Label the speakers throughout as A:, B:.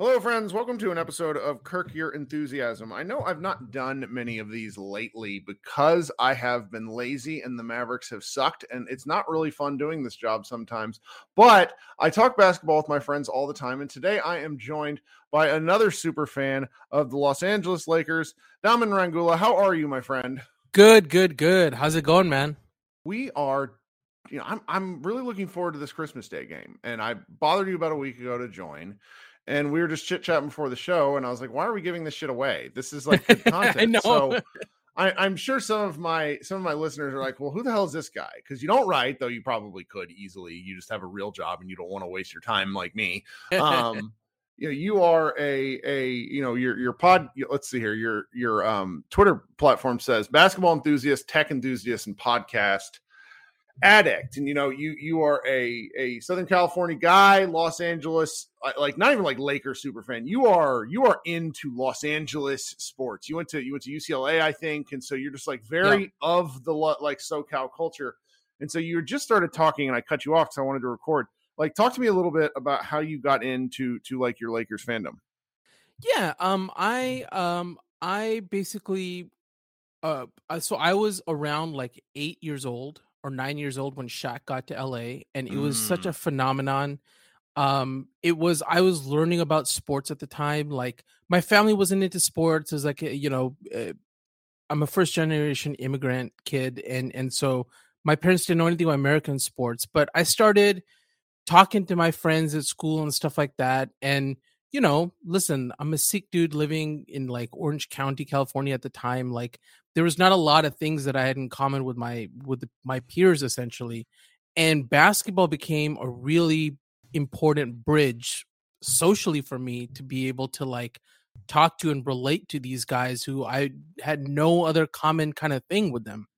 A: Hello, friends. Welcome to an episode of Kirk Your Enthusiasm. I know I've not done many of these lately because I have been lazy and the Mavericks have sucked, and it's not really fun doing this job sometimes. But I talk basketball with my friends all the time, and today I am joined by another super fan of the Los Angeles Lakers, Daman Rangoola. How are you, my friend?
B: Good, good, good. How's it going, man?
A: We are you know, I'm I'm really looking forward to this Christmas Day game, and I bothered you about a week ago to join and we were just chit chatting before the show, and I was like, "Why are we giving this shit away? This is like good content." I know. So I, am sure some of my some of my listeners are like, "Well, who the hell is this guy?" Because you don't write, though you probably could easily. You just have a real job, and you don't want to waste your time like me. Um, you know, you are a a you know your your pod. Let's see here. Your your um Twitter platform says basketball enthusiast, tech enthusiast, and podcast addict. And you know you you are a a southern california guy los angeles uh, like not even like lakers super fan. You are you are into los angeles sports. You went to you went to ucla i think. And so you're just like very yeah. of the like socal culture. And so you just started talking and i cut you off because i wanted to record. Like talk to me a little bit about how you got into to like your lakers fandom.
B: Yeah um i um i basically uh so i was around like eight years old or nine years old when Shaq got to LA, and it was mm. such a phenomenon. Um, it was I was learning about sports at the time. Like my family wasn't into sports. It was like you know, uh, I'm a first generation immigrant kid, and and so my parents didn't know anything about American sports. But I started talking to my friends at school and stuff like that, and you know, listen, I'm a Sikh dude living in like Orange County, California at the time. Like there was not a lot of things that I had in common with my with my peers essentially. And basketball became a really important bridge socially for me to be able to like talk to and relate to these guys who I had no other common kind of thing with them.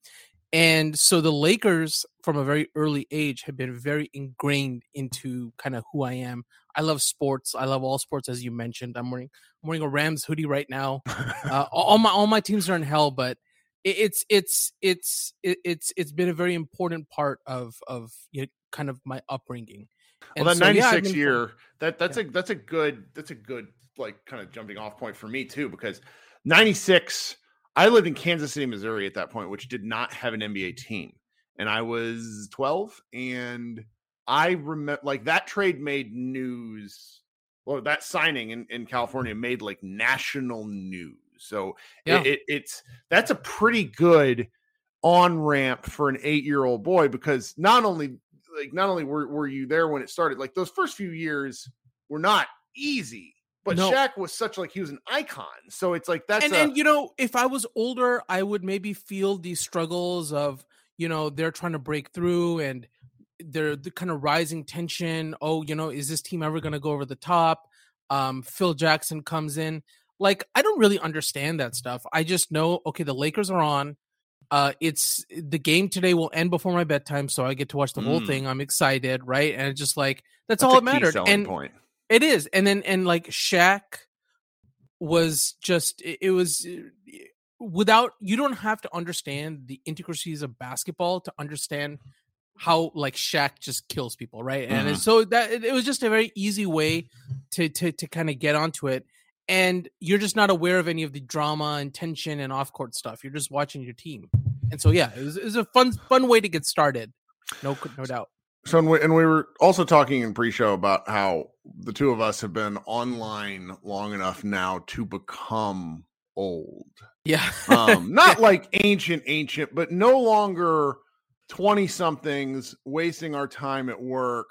B: And so the Lakers from a very early age have been very ingrained into kind of who I am. I love sports. I love all sports, as you mentioned. I'm wearing I'm wearing a Rams hoodie right now. Uh, all my all my teams are in hell, but it's it's it's it's it's been a very important part of of you know, kind of my upbringing.
A: And well, that so, 96 yeah, year that that's yeah. a that's a good that's a good like kind of jumping off point for me too because 96 I lived in Kansas City, Missouri at that point, which did not have an NBA team. And I was 12 and I remember like that trade made news. Well, that signing in, in California made like national news. So yeah. it, it, it's that's a pretty good on ramp for an eight year old boy because not only like not only were, were you there when it started, like those first few years were not easy but
B: No.
A: Shaq was such like he was an icon. So it's like that's
B: and,
A: a,
B: and you know, if I was older, I would maybe feel these struggles of you know they're trying to break through and they're the kind of rising tension. Oh, you know, is this team ever going to go over the top? Um, Phil Jackson comes in. Like, I don't really understand that stuff. I just know, okay, the Lakers are on. Uh, it's the game today will end before my bedtime, so I get to watch the whole
A: Mm.
B: thing. I'm excited, right? And it's just like that's,
A: that's
B: all
A: key
B: mattered. And
A: point.
B: it is, and then and like Shaq was just it, it was uh, without you don't have to understand the intricacies of basketball to understand how like Shaq just kills people, right? And
A: Mhm.
B: it's so that it, it was just a very easy way to to to kind of get onto it. And you're just not aware of any of the drama and tension and off court stuff. You're just watching your team. And so yeah, it was, it was a fun fun way to get started. No no doubt.
A: So and we, and we were also talking in pre-show about how the two of us have been online long enough now to become old.
B: Yeah.
A: Um, not like ancient, ancient, but no longer 20 somethings wasting our time at work,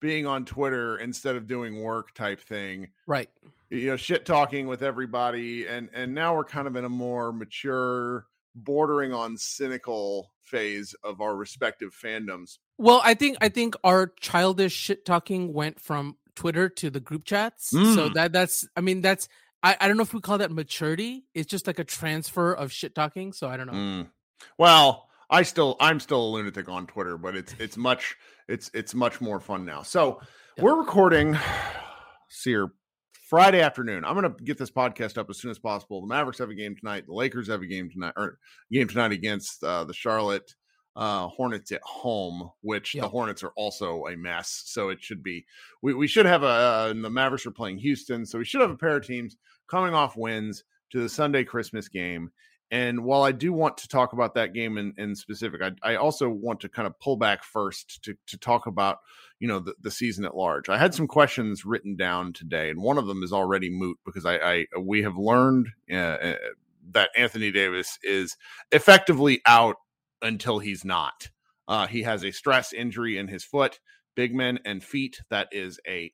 A: being on Twitter instead of doing work type thing.
B: right.
A: You know, shit talking with everybody, and and now we're kind of in a more mature, bordering on cynical phase of our respective fandoms.
B: Well, I think I think our childish shit talking went from Twitter to the group chats. So
A: Mm.
B: that that's I mean that's I, I don't know if we call that maturity. It's just like a transfer of shit talking. So I don't know.
A: Mm. Well, I still I'm still a lunatic on Twitter, but it's it's much it's it's much more fun now. So
B: Yeah.
A: we're recording Sear Friday afternoon. I'm gonna get this podcast up as soon as possible. The Mavericks have a game tonight. The Lakers have a game tonight or game tonight against uh, the Charlotte uh Hornets at home, which the Hornets are also a mess. So it should be we, we should have a uh, and the Mavericks are playing Houston, so we should have a pair of teams coming off wins to the Sunday Christmas game. And while I do want to talk about that game in, in specific, I, I also want to kind of pull back first to, to talk about, you know, the, the season at large. I had some questions written down today, and one of them is already moot because I, I we have learned uh, uh, that Anthony Davis is effectively out until he's not. Uh, he has a stress injury in his foot, big men and feet. That is a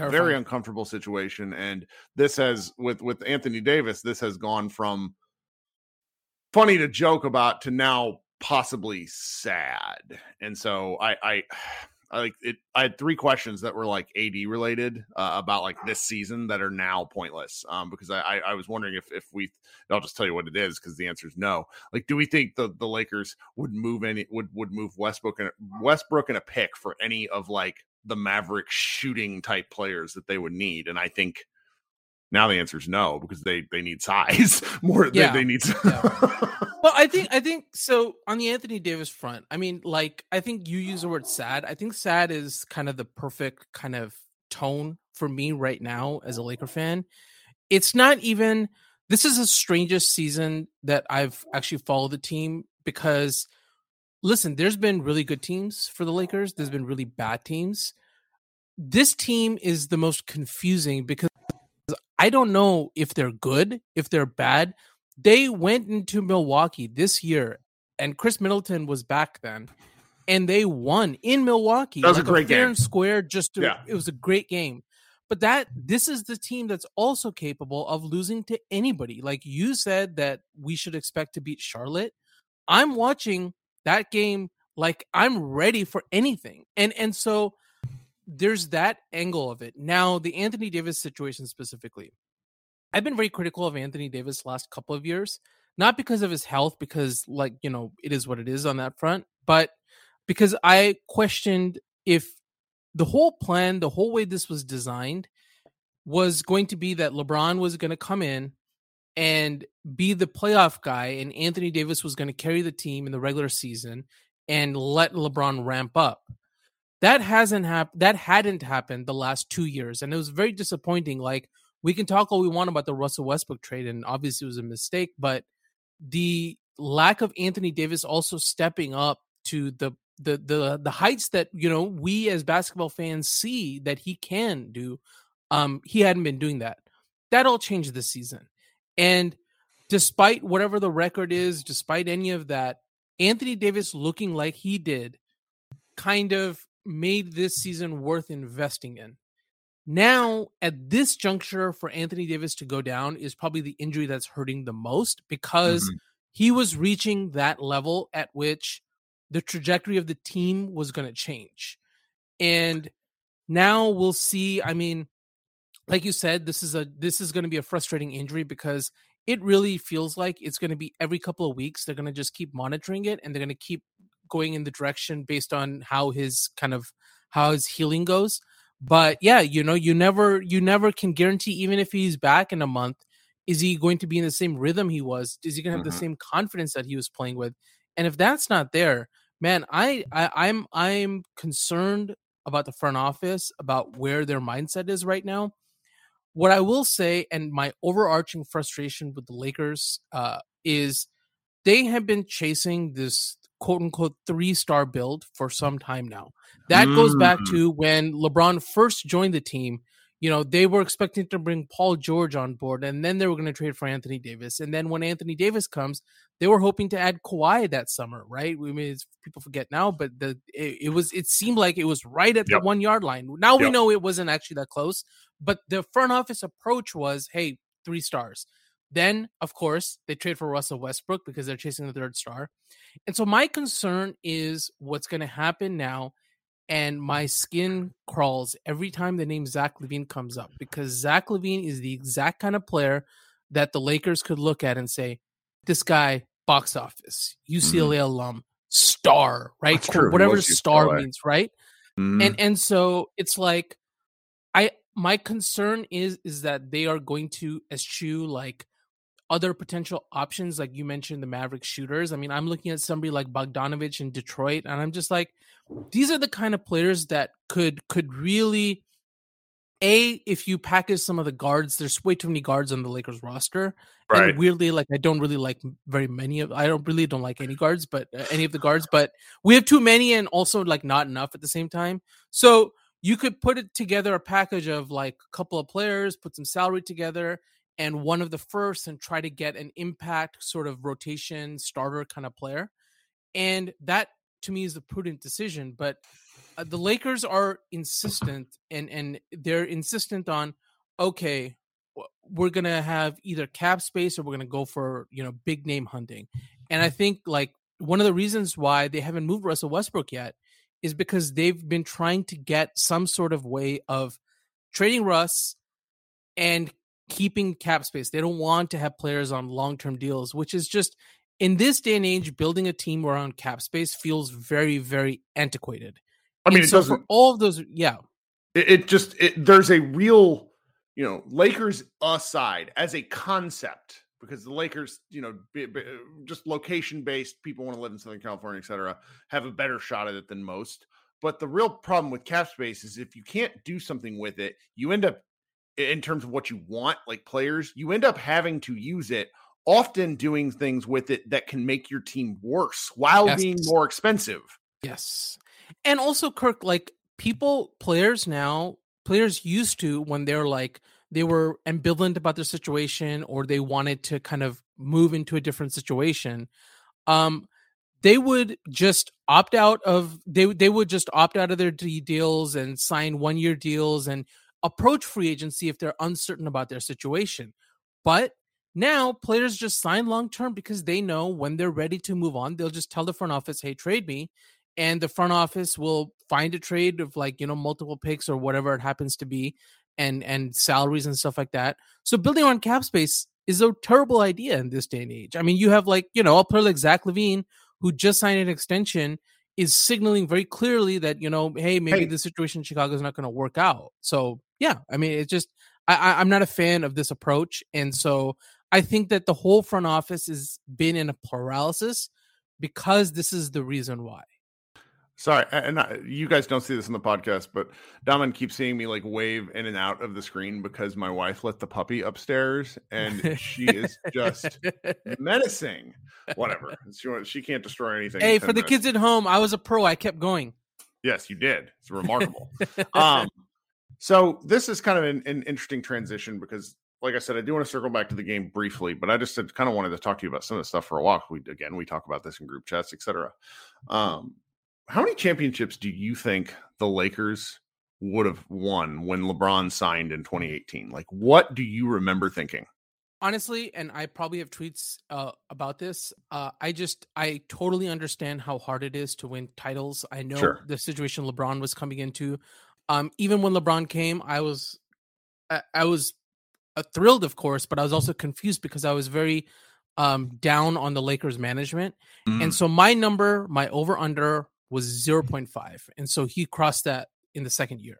A: very uncomfortable situation and this has with with anthony davis this has gone from funny to joke about to now possibly sad and so i i I like it. I had three questions that were like AD related uh, about like this season that are now pointless. Um, because I, I I was wondering if if we I'll just tell you what it is because the answer is no. Like, do we think the the Lakers would move any would would move Westbrook and Westbrook and a pick for any of like the Maverick shooting type players that they would need? And I think now the answer is no because they they need size more.
B: Yeah.
A: They, they need.
B: Well, I think I think so on the Anthony Davis front. I mean, like I think you use the word sad. I think sad is kind of the perfect kind of tone for me right now as a Laker fan. It's not even this is the strangest season that I've actually followed the team because listen, there's been really good teams for the Lakers, there's been really bad teams. This team is the most confusing because I don't know if they're good, if they're bad. They went into Milwaukee this year, and Khris Middleton was back then, and they won in Milwaukee.
A: That was a great
B: fair
A: game.
B: and square. Just to,
A: Yeah.
B: it was a great game. But that this is the team that's also capable of losing to anybody. Like you said that we should expect to beat Charlotte. I'm watching that game like I'm ready for anything. And and so there's that angle of it. Now, the Anthony Davis situation specifically. I've been very critical of Anthony Davis last couple of years, not because of his health, because like, you know, it is what it is on that front, but because I questioned if the whole plan, the whole way this was designed was going to be that LeBron was going to come in and be the playoff guy and Anthony Davis was going to carry the team in the regular season and let LeBron ramp up. That hasn't happened. That hadn't happened the last two years, and it was very disappointing. Like we can talk all we want about the Russell Westbrook trade, and obviously it was a mistake, but the lack of Anthony Davis also stepping up to the the the the heights that you know we as basketball fans see that he can do. Um, he hadn't been doing that. That all changed this season, and despite whatever the record is, despite any of that, Anthony Davis looking like he did, kind of made this season worth investing in. Now, at this juncture, for Anthony Davis to go down is probably the injury that's hurting the most because mm-hmm. he was reaching that level at which the trajectory of the team was going to change. And now we'll see. I mean, like you said, this is a this is going to be a frustrating injury because it really feels like it's going to be every couple of weeks they're going to just keep monitoring it and they're going to keep going in the direction based on how his kind of how his healing goes but yeah, you know, you never you never can guarantee even if he's back in a month, is he going to be in the same rhythm he was? Is he going to have mm-hmm. the same confidence that he was playing with? And if that's not there, man, I, I I'm I'm concerned about the front office, about where their mindset is right now. What I will say, and my overarching frustration with the Lakers uh, is they have been chasing this quote unquote three star build for some time now. That mm. goes back mm. to when LeBron first joined the team. You know, they were expecting to bring Paul George on board, and then they were going to trade for Anthony Davis. And then when Anthony Davis comes, they were hoping to add Kawhi that summer, right? I mean, people forget now, but the it, it, was it seemed like it was right at yep. the one yard line. Now yep. we know it wasn't actually that close, but the front office approach was, hey, three stars. Then, of course, they trade for Russell Westbrook because they're chasing the third star. And so my concern is what's going to happen now and my skin crawls every time the name Zach LaVine comes up because Zach LaVine is the exact kind of player that the Lakers could look at and say, "This guy, box office, UCLA mm-hmm. alum, star, right? Whatever star means, right?" Mm-hmm. And and so it's like, I my concern is is that they are going to eschew like other potential options, like you mentioned, the Maverick shooters. I mean, I'm looking at somebody like Bogdanovic in Detroit, and I'm just like, these are the kind of players that could could really a if you package some of the guards there's way too many guards on the lakers roster right. and weirdly like i don't really like very many of i don't really don't like any guards but uh, any of the guards but we have too many and also like not enough at the same time so you could put it together a package of like a couple of players put some salary together and one of the first and try to get an impact sort of rotation starter kind of player. And that to me is a prudent decision. But uh, the Lakers are insistent and and they're insistent on okay, we're gonna have either cap space or we're gonna go for you know big name hunting. And I think like one of the reasons why they haven't moved Russell Westbrook yet is because they've been trying to get some sort of way of trading Russ and keeping cap space. They don't want to have players on long term deals, which is just in this day and age, building a team around cap space feels very, very antiquated.
A: I mean, and so
B: for all of those, yeah,
A: it, it just it, there's a real, you know, Lakers aside as a concept because the Lakers, you know, be, be, just location based, people want to live in Southern California, et cetera, have a better shot at it than most. But the real problem with cap space is if you can't do something with it, you end up in terms of what you want, like players, you end up having to use it, often doing things with it that can make your team worse while yes. being more expensive.
B: Yes. And also, Kirk, like people, players now, players used to when they're like, they were ambivalent about their situation or they wanted to kind of move into a different situation. Um, they would just opt out of they they would just opt out of their deals and sign one year deals and approach free agency if they're uncertain about their situation. But now players just sign long term because they know when they're ready to move on, they'll just tell the front office, hey, trade me. And the front office will find a trade of like, you know, multiple picks or whatever it happens to be and and salaries and stuff like that. So building on cap space is a terrible idea in this day and age. I mean, you have like, you know, a player like Zach LaVine who just signed an extension is signaling very clearly that, you know, hey, maybe hey. the situation in Chicago is not going to work out. So yeah, I mean, it's just I, I'm not a fan of this approach, and so I think that the whole front office has been in a paralysis because this is the reason why.
A: Sorry, and I, you guys don't see this in the podcast, but Daman keeps seeing me like wave in and out of the screen because my wife let the puppy upstairs, and she is just menacing. Whatever, she she can't destroy anything.
B: Hey, for the kids at home, I was a pro. I kept going.
A: Yes, you did. It's remarkable. um, so this is kind of an, an, interesting transition because, like I said, I do want to circle back to the game briefly, but I just kind of wanted to talk to you about some of the stuff for a while. We again we talk about this in group chats, etc. Um, how many championships do you think the Lakers would have won when LeBron signed in 2018? Like, what do you remember thinking?
B: honestly and i probably have tweets uh, about this uh, i just i totally understand how hard it is to win titles i know sure. the situation lebron was coming into um, even when lebron came i was i, I was uh, thrilled of course but i was also confused because i was very um, down on the lakers management. Mm. and so my number my over under was 0.5 and so he crossed that in the second year.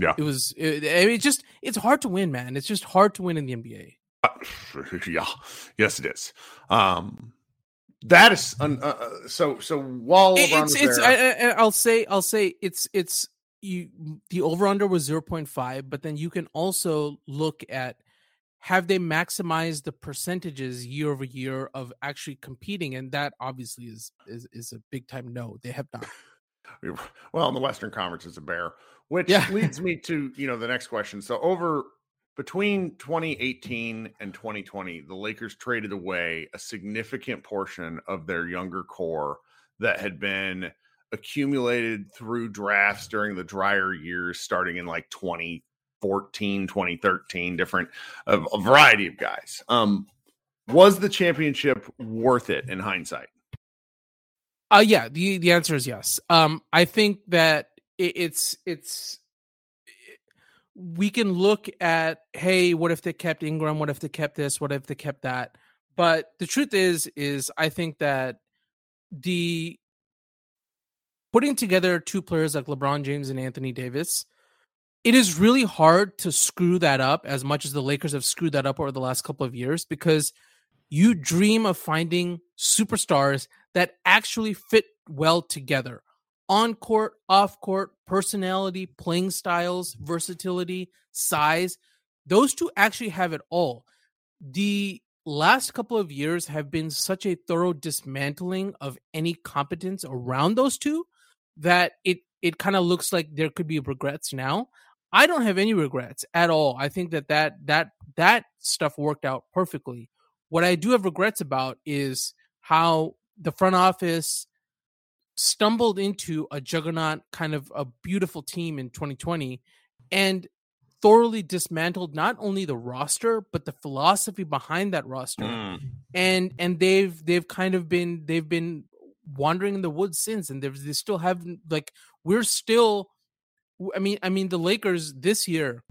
A: Yeah.
B: It was it, it just it's hard to win man. It's just hard to win in the nba
A: uh, yeah, yes, it is. Um, that is un, uh, uh so. So while
B: it's it's, there, I, will say I'll say it's it's you the over under was zero point five, but then you can also look at have they maximized the percentages year over year of actually competing, and that obviously is is is a big time no. They have not.
A: Well, in the Western Conference is a bear, which yeah. leads me to you know the next question. So over between 2018 and 2020, the Lakers traded away a significant portion of their younger core that had been accumulated through drafts during the drier years, starting in like 2014, 2013, different a, a variety of guys. Um, was the championship worth it in hindsight?
B: Uh yeah, the the answer is yes. Um, I think that it, it's it's we can look at hey what if they kept ingram what if they kept this what if they kept that but the truth is is i think that the putting together two players like lebron james and anthony davis it is really hard to screw that up as much as the lakers have screwed that up over the last couple of years because you dream of finding superstars that actually fit well together on court, off court, personality, playing styles, versatility, size. Those two actually have it all. The last couple of years have been such a thorough dismantling of any competence around those two that it it kind of looks like there could be regrets now. I don't have any regrets at all. I think that that that that stuff worked out perfectly. What I do have regrets about is how the front office stumbled into a juggernaut kind of a beautiful team in 2020 and thoroughly dismantled not only the roster but the philosophy behind that roster mm. and and they've they've kind of been they've been wandering in the woods since and they still haven't like we're still i mean i mean the lakers this year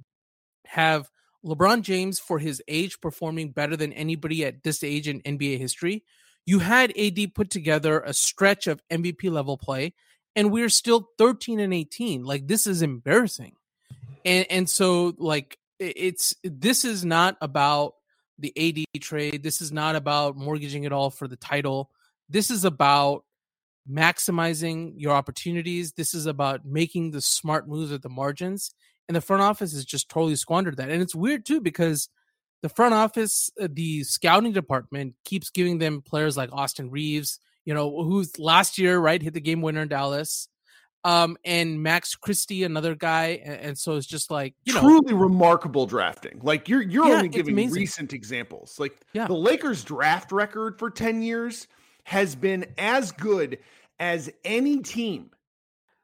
B: have lebron james for his age performing better than anybody at this age in nba history you had AD put together a stretch of MVP level play, and we're still 13 and 18. Like this is embarrassing. And and so like it's this is not about the AD trade. This is not about mortgaging it all for the title. This is about maximizing your opportunities. This is about making the smart moves at the margins. And the front office has just totally squandered that. And it's weird too because the front office, uh, the scouting department keeps giving them players like Austin Reaves, you know, who's last year, right, hit the game winner in Dallas. Um, and Max Christie, another guy, and, and so it's just like you
A: know, truly remarkable drafting. Like you're you're yeah, only giving recent examples. Like yeah. the Lakers draft record for 10 years has been as good as any team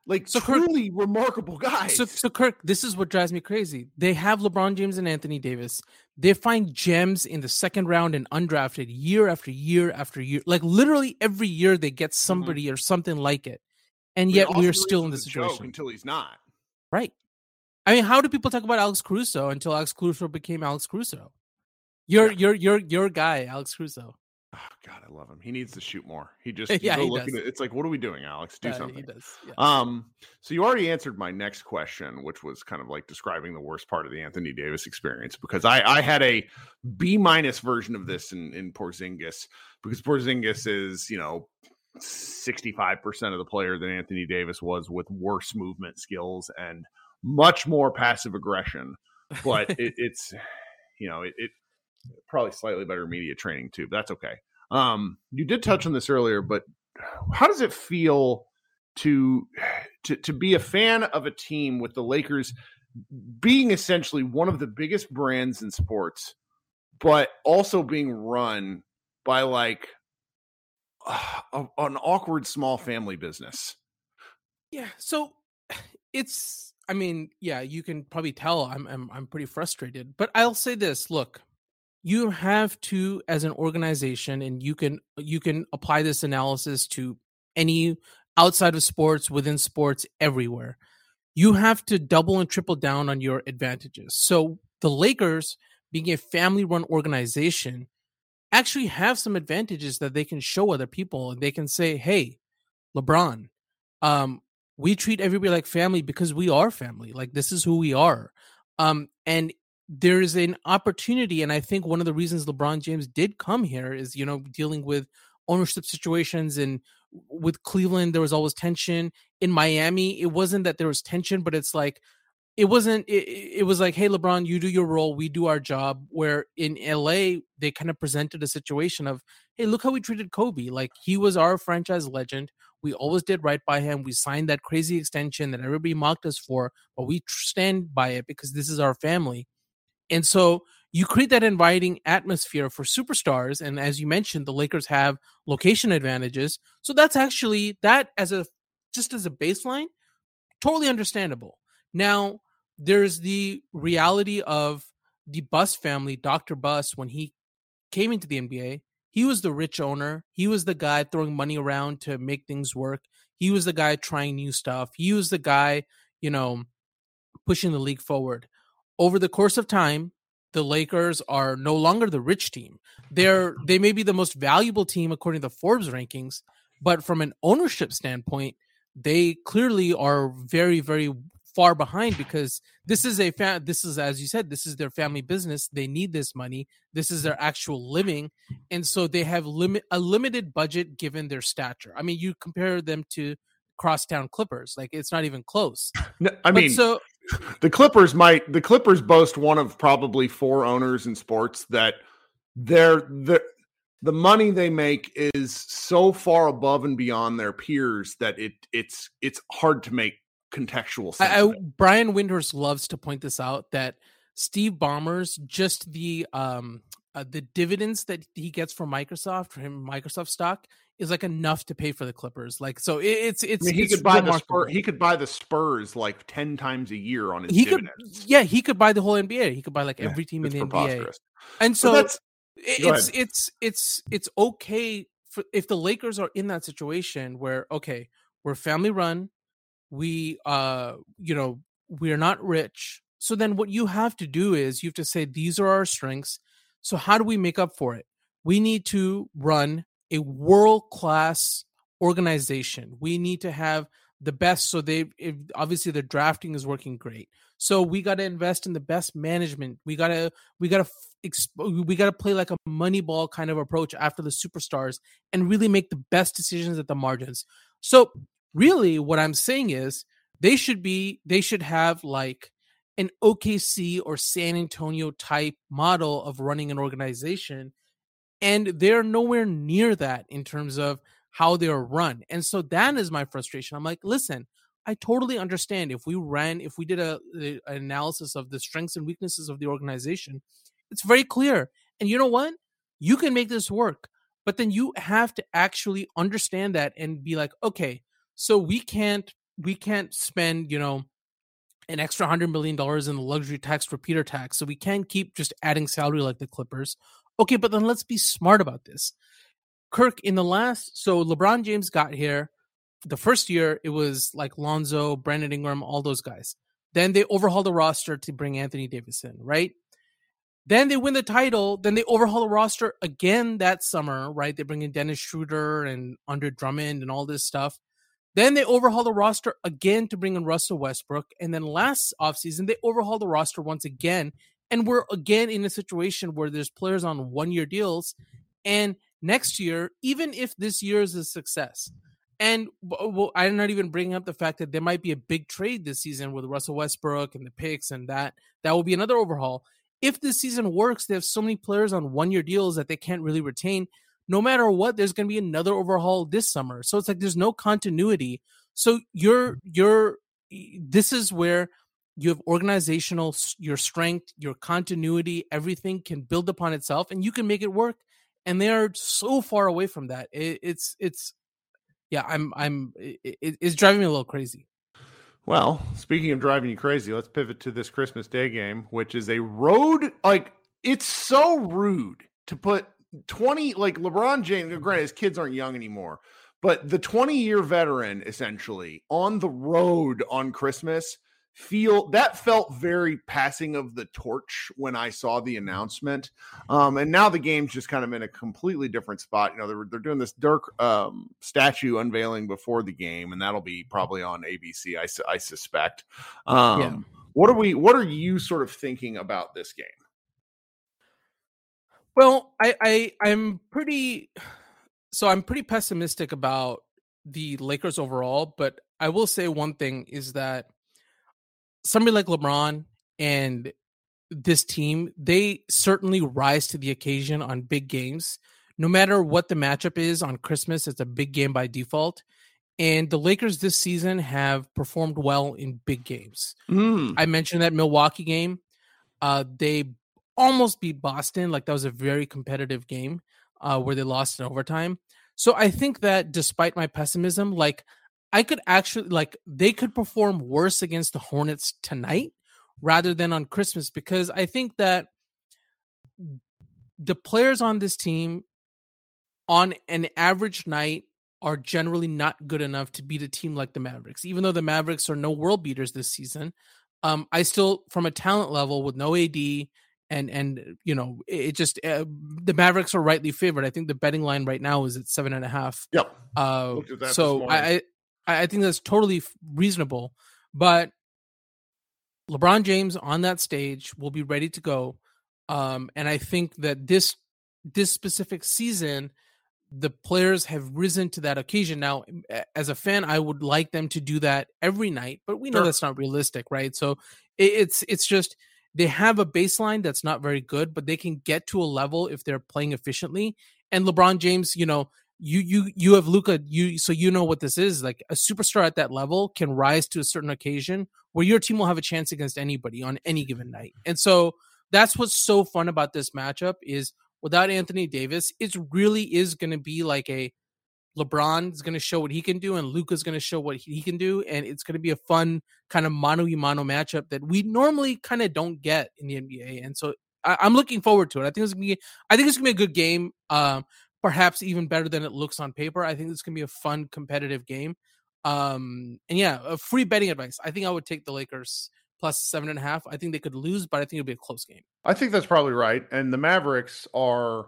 A: like so truly Kirk, remarkable guys.
B: So, so Kirk, this is what drives me crazy. They have LeBron James and Anthony Davis. They find gems in the second round and undrafted year after year after year. Like literally every year they get mm-hmm. somebody mm-hmm. or something like it. And yet we're still in this situation
A: until he's not.
B: Right. I mean, how do people talk about Alex Caruso until Alex Caruso became Alex Caruso? Your yeah. your your your guy, Alex Caruso.
A: Oh God, I love him. He needs to shoot more. He just yeah, he does. At, it's like, what are we doing, Alex? Do something. He does. Yeah. Um, so you already answered my next question, which was kind of like describing the worst part of the Anthony Davis experience because I I had a B minus version of this in in Porzingis because Porzingis is you know 65% of the player that Anthony Davis was with worse movement skills and much more passive aggression. But it, it's you know it, it probably slightly better media training too. But that's okay. Um, you did touch on this earlier, but how does it feel to to to be a fan of a team with the Lakers being essentially one of the biggest brands in sports, but also being run by like uh, an awkward small family business?
B: Yeah, so it's I mean, yeah, you can probably tell I'm I'm I'm pretty frustrated. But I'll say this, look, you have to as an organization and you can you can apply this analysis to any outside of sports, within sports, everywhere. You have to double and triple down on your advantages. So the Lakers being a family run organization actually have some advantages that they can show other people and they can say, "Hey, LeBron, um, we treat everybody like family because we are family. Like this is who we are. Um, and there is an opportunity, and I think one of the reasons LeBron James did come here is you know dealing with ownership situations and with Cleveland there was always tension. In Miami, it wasn't that there was tension, but it's like it wasn't it, it was like hey lebron you do your role we do our job where in la they kind of presented a situation of hey look how we treated kobe. Like he was our franchise legend. We always did right by him. We signed that crazy extension that everybody mocked us for but we stand by it because this is our family and so you create that inviting atmosphere for superstars and as you mentioned the lakers have location advantages so that's actually that as a just as a baseline totally understandable now, there's the reality of the Buss family, Dr. Buss, when he came into the NBA, he was the rich owner. He was the guy throwing money around to make things work. He was the guy trying new stuff. He was the guy, you know, pushing the league forward. Over the course of time, the Lakers are no longer the rich team. They're they may be the most valuable team according to the Forbes rankings, but from an ownership standpoint, they clearly are very very far behind because this is a fa- this is as you said this is their family business. They need this money. This is their actual living. And so they have limit a limited budget given their stature. I mean you compare them to crosstown clippers. Like it's not even close.
A: No, i but mean so the clippers might the clippers boast one of probably four owners in sports that they're the the money they make is so far above and beyond their peers that it it's it's hard to make contextual sense. I, I,
B: Brian Windhorst loves to point this out that Steve Ballmer's just the um uh, the dividends that he gets from Microsoft from Microsoft stock is like enough to pay for the Clippers. Like so, it, it's it's
A: I mean, he
B: it's
A: could buy the Spurs. He could buy the Spurs like ten times a year on his.
B: He
A: dividends.
B: could, yeah, he could buy the whole NBA. He could buy like yeah, every team in the NBA. And so it's it's it's it's it's okay for if the Lakers are in that situation where okay, we're family run, we uh you know we're not rich so then what you have to do is you have to say these are our strengths so how do we make up for it? We need to run a world class organization. We need to have the best so they obviously the drafting is working great. So we got to invest in the best management. We got to we got to we got to play like a money ball kind of approach after the superstars and really make the best decisions at the margins. So really what i'm saying is they should be they should have like an okc or san antonio type model of running an organization and they're nowhere near that in terms of how they're run and so that is my frustration. I'm like listen i totally understand if we ran if we did a, a an analysis of the strengths and weaknesses of the organization it's very clear and you know what? You can make this work but then you have to actually understand that and be like okay so we can't we can't spend, you know, an extra hundred million dollars in the luxury tax repeater tax. So we can't keep just adding salary like the Clippers. Okay, but then let's be smart about this. Kirk, in the last so LeBron James got here. The first year it was like Lonzo, Brandon Ingram, all those guys. Then they overhaul the roster to bring Anthony Davis in, right? Then they win the title. Then they overhaul the roster again that summer, right? They bring in Dennis Schroeder and Andre Drummond and all this stuff. Then they overhaul the roster again to bring in Russell Westbrook. And then last offseason, they overhaul the roster once again. And we're again in a situation where there's players on one year deals. And next year, even if this year is a success, and well, I'm not even bringing up the fact that there might be a big trade this season with Russell Westbrook and the picks and that, that will be another overhaul. If this season works, they have so many players on one year deals that they can't really retain no matter what, there's going to be another overhaul this summer. So it's like there's no continuity. So you're mm-hmm. you're this is where you have organizational your strength, your continuity, everything can build upon itself, and you can make it work. And they are so far away from that. It, it's it's yeah, I'm I'm it, it's driving me a little crazy.
A: Well, speaking of driving you crazy, let's pivot to this Christmas Day game, which is a road like it's so rude to put 20 like LeBron James, granted his kids aren't young anymore, but the 20 year veteran essentially on the road on Christmas feel that felt very passing of the torch when I saw the announcement. Um, and now the game's just kind of in a completely different spot. You know, they're, they're doing this Dirk um, statue unveiling before the game, and that'll be probably on ABC, I, I suspect. Um, yeah. What are we? What are you sort of thinking about this game?
B: Well, I, I I'm pretty so I'm pretty pessimistic about the Lakers overall, but I will say one thing is that somebody like LeBron and this team, they certainly rise to the occasion on big games. No matter what the matchup is on Christmas, it's a big game by default. And the Lakers this season have performed well in big games. Mm. I mentioned that Milwaukee game. Uh, they almost beat Boston. Like that was a very competitive game uh, where they lost in overtime. So I think that despite my pessimism, like I could actually like they could perform worse against the Hornets tonight rather than on Christmas because I think that the players on this team on an average night are generally not good enough to beat a team like the Mavericks. Even though the Mavericks are no world beaters this season, um, I still, from a talent level, with no AD and and you know it just uh, the Mavericks are rightly favored. I think the betting line right now is at seven and a half.
A: Yep.
B: Uh, so I, I I think that's totally reasonable, but LeBron James on that stage will be ready to go, um, and I think that this this specific season the players have risen to that occasion. Now, as a fan, I would like them to do that every night, but we know sure. that's not realistic, right? So it's it's just they have a baseline that's not very good, but they can get to a level if they're playing efficiently. And LeBron James, you know, you you you have Luka, you so you know what this is. Like a superstar at that level can rise to a certain occasion where your team will have a chance against anybody on any given night. And so that's what's so fun about this matchup is without Anthony Davis, it really is going to be like a LeBron is going to show what he can do, and Luka's going to show what he can do, and it's going to be a fun kind of mano a mano matchup that we normally kind of don't get in the NBA. And so I, am looking forward to it. I think it's gonna be, I think it's gonna be a good game. Um, perhaps even better than it looks on paper. I think it's gonna be a fun, competitive game. Um, and yeah, a free betting advice. I think I would take the Lakers plus seven and a half. I think they could lose, but I think it'll be a close game.
A: I think that's probably right. And the Mavericks are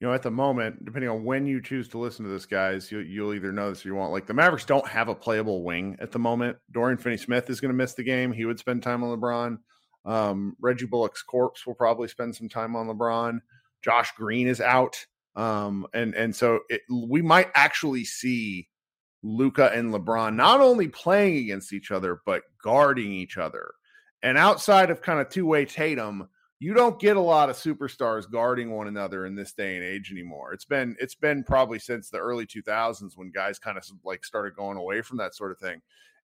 A: you know, at the moment, depending on when you choose to listen to this, guys, you, you'll either know this or you won't. Like the Mavericks don't have a playable wing at the moment. Dorian Finney Smith is going to miss the game. He would spend time on LeBron. Um, Reggie Bullock's corpse will probably spend some time on LeBron. Josh Green is out. Um, and and so it, we might actually see Luka and LeBron not only playing against each other, but guarding each other. And outside of kind of two way Tatum, you don't get a lot of superstars guarding one another in this day and age anymore. It's been it's been probably since the early 2000s when guys kind of like started going away from that sort of thing.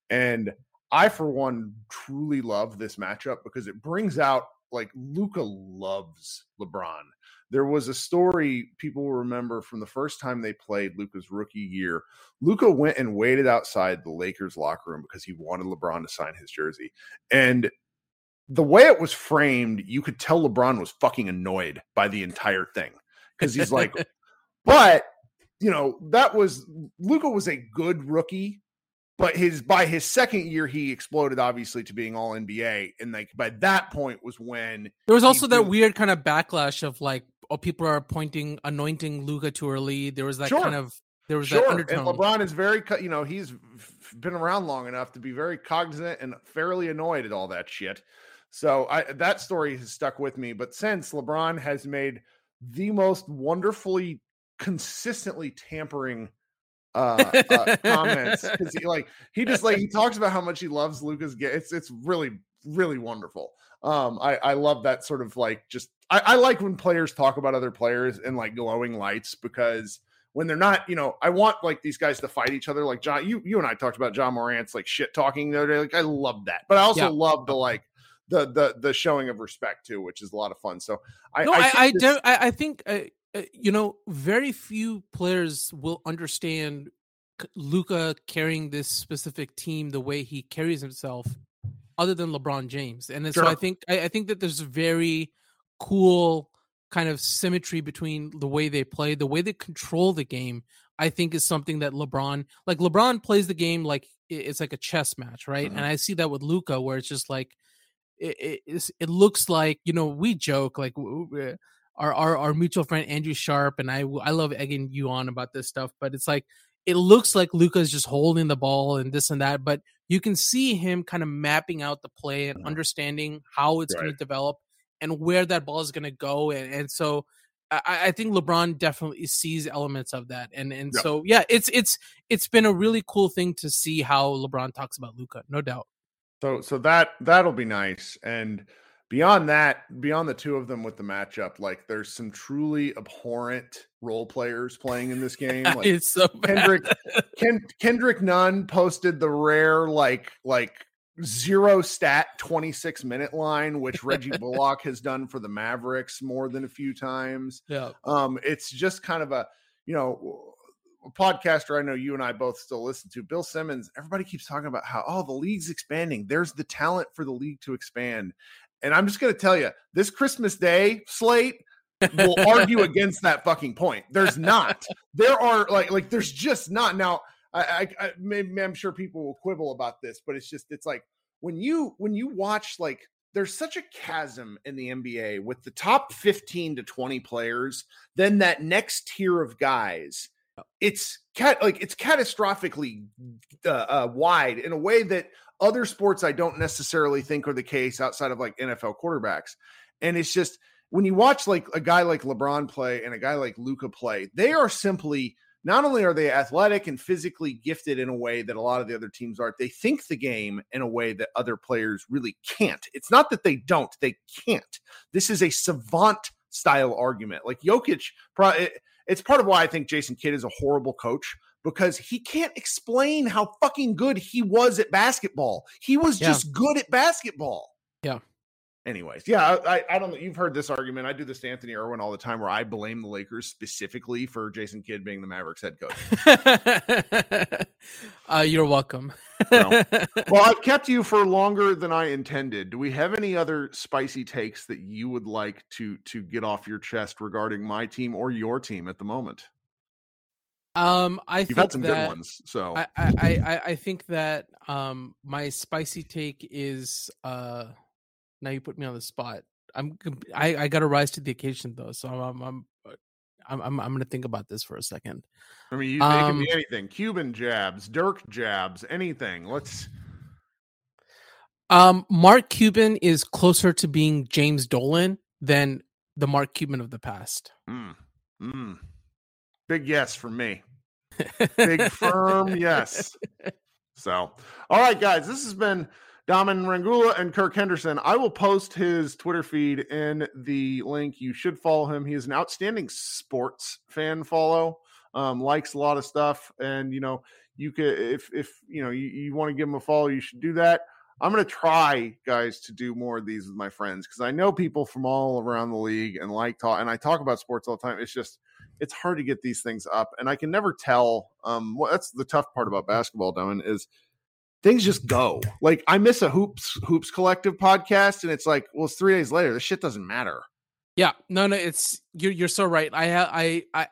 A: And I for one truly love this matchup because it brings out like Luka loves LeBron. There was a story people will remember from the first time they played Luka's rookie year. Luka went and waited outside the Lakers locker room because he wanted LeBron to sign his jersey. And the way it was framed, you could tell LeBron was fucking annoyed by the entire thing because he's like, but you know, that was Luka was a good rookie, but his by his second year he exploded obviously to being all NBA, and like by that point was when
B: there was also that weird kind of backlash of like, oh, people are pointing anointing Luka too early. There was that sure. kind of there was sure. that undertone.
A: And LeBron is very, you know, he's been around long enough to be very cognizant and fairly annoyed at all that shit. So I, that story has stuck with me. But since LeBron has made the most wonderfully consistently tampering uh, uh comments because he like he just like he talks about how much he loves Lucas. It's it's really really wonderful. Um, I I love that sort of like just I, I like when players talk about other players in like glowing lights because when they're not, you know, I want like these guys to fight each other. Like John, you you and I talked about Ja Morant's like shit talking the other day. Like I love that, but I also yeah. love the like the the the showing of respect too, which is a lot of fun. So I
B: no, I I, I, this... I, I think uh, you know very few players will understand Luka carrying this specific team the way he carries himself, other than LeBron James. And sure. so I think I, I think that there's a very cool kind of symmetry between the way they play, the way they control the game. I think is something that LeBron, like LeBron, plays the game like it's like a chess match, right? Mm-hmm. And I see that with Luka, where it's just like it, it, it looks like you know we joke like uh, our, our our mutual friend Andrew Sharp and I I love egging you on about this stuff, but it's like it looks like Luka's just holding the ball and this and that, but you can see him kind of mapping out the play and uh-huh. understanding how it's right. going to develop and where that ball is going to go, and, and so. I, I, think LeBron definitely sees elements of that, and and yep. so yeah, it's it's it's been a really cool thing to see how LeBron talks about Luka, no doubt.
A: So so that that'll be nice, and beyond that, beyond the two of them with the matchup, like there's some truly abhorrent role players playing in this game. Like
B: it's so
A: Kendrick Ken, Kendrick Nunn posted the rare like like zero stat 26 minute line, which Reggie Bullock has done for the Mavericks more than a few times.
B: Yeah.
A: Um, it's just kind of a you know podcaster I know you and I both still listen to, Bill Simmons, everybody keeps talking about how, oh, the league's expanding. There's the talent for the league to expand. And I'm just going to tell you, this Christmas Day slate will argue against that fucking point. There's not. There are like like there's just not. Now, I, I, I maybe I'm sure people will quibble about this, but it's just it's like when you when you watch like there's such a chasm in the NBA with the top 15 to 20 players, then that next tier of guys, it's cat like it's catastrophically uh, uh, wide in a way that other sports I don't necessarily think are the case outside of like NFL quarterbacks. And it's just when you watch like a guy like LeBron play and a guy like Luka play, they are simply not only are they athletic and physically gifted in a way that a lot of the other teams aren't, they think the game in a way that other players really can't. It's not that they don't, they can't. This is a savant style argument. Like Jokic, it's part of why I think Jason Kidd is a horrible coach because he can't explain how fucking good he was at basketball. He was yeah. just good at basketball.
B: Yeah.
A: Anyways, yeah, I, I don't know. You've heard this argument. I do this to Anthony Irwin all the time where I blame the Lakers specifically for Jason Kidd being the Mavericks head
B: coach. uh, you're welcome.
A: Well, well, I've kept you for longer than I intended. Do we have any other spicy takes that you would like to to get off your chest regarding my team or your team at the moment?
B: Um, I
A: you've
B: had
A: some
B: that,
A: good ones. So
B: I, I, I, I think that um my spicy take is uh now you put me on the spot. I'm I, I got to rise to the occasion though, so I'm I'm I'm I'm, I'm going to think about this for a second.
A: I mean, you, they um, can be anything: Cuban jabs, Dirk jabs, anything. Let's.
B: Um, Mark Cuban is closer to being James Dolan than the Mark Cuban of the past.
A: Mm. Mm. Big yes from me. Big firm yes. So, all right, guys, this has been Daman Rangoola and Kirk Henderson. I will post his Twitter feed in the link. You should follow him. He is an outstanding sports fan follow. Um, likes a lot of stuff, and you know, you could if if you know you, you want to give him a follow, you should do that. I'm going to try, guys, to do more of these with my friends because I know people from all around the league and like talk, and I talk about sports all the time. It's just it's hard to get these things up, and I can never tell. Um, well, that's the tough part about basketball, Daman, is things just go. Like I miss a hoops hoops collective podcast, and it's like, well, it's three days later. This shit doesn't matter.
B: Yeah, no, no, it's you're you're so right. I I I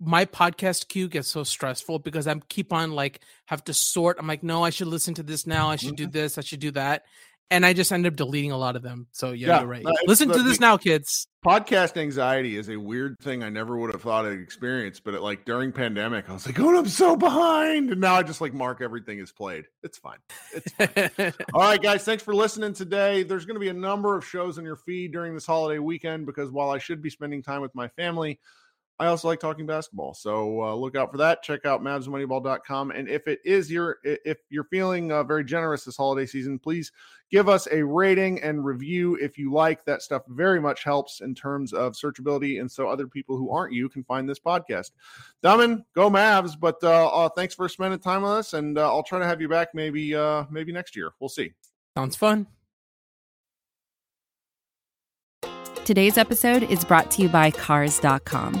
B: my podcast queue gets so stressful because I'm keep on like have to sort. I'm like, no, I should listen to this now. I should do mm-hmm. this. I should do that. And I just end up deleting a lot of them. So yeah, yeah you're right. Listen the, to this now, kids.
A: Podcast anxiety is a weird thing I never would have thought I'd experience. But it, like during pandemic, I was like, oh, I'm so behind. And now I just like mark everything is played. It's fine. It's fine. All right, guys. Thanks for listening today. There's going to be a number of shows in your feed during this holiday weekend because while I should be spending time with my family, I also like talking basketball. So uh, look out for that. Check out mavsmoneyball.com. And if it is your, if you're feeling uh, very generous this holiday season, please give us a rating and review if you like. That stuff very much helps in terms of searchability. And so other people who aren't you can find this podcast. Daman, go Mavs. But uh, uh, thanks for spending time with us. And uh, I'll try to have you back maybe, uh, maybe next year. We'll see.
B: Sounds fun.
C: Today's episode is brought to you by Cars.com.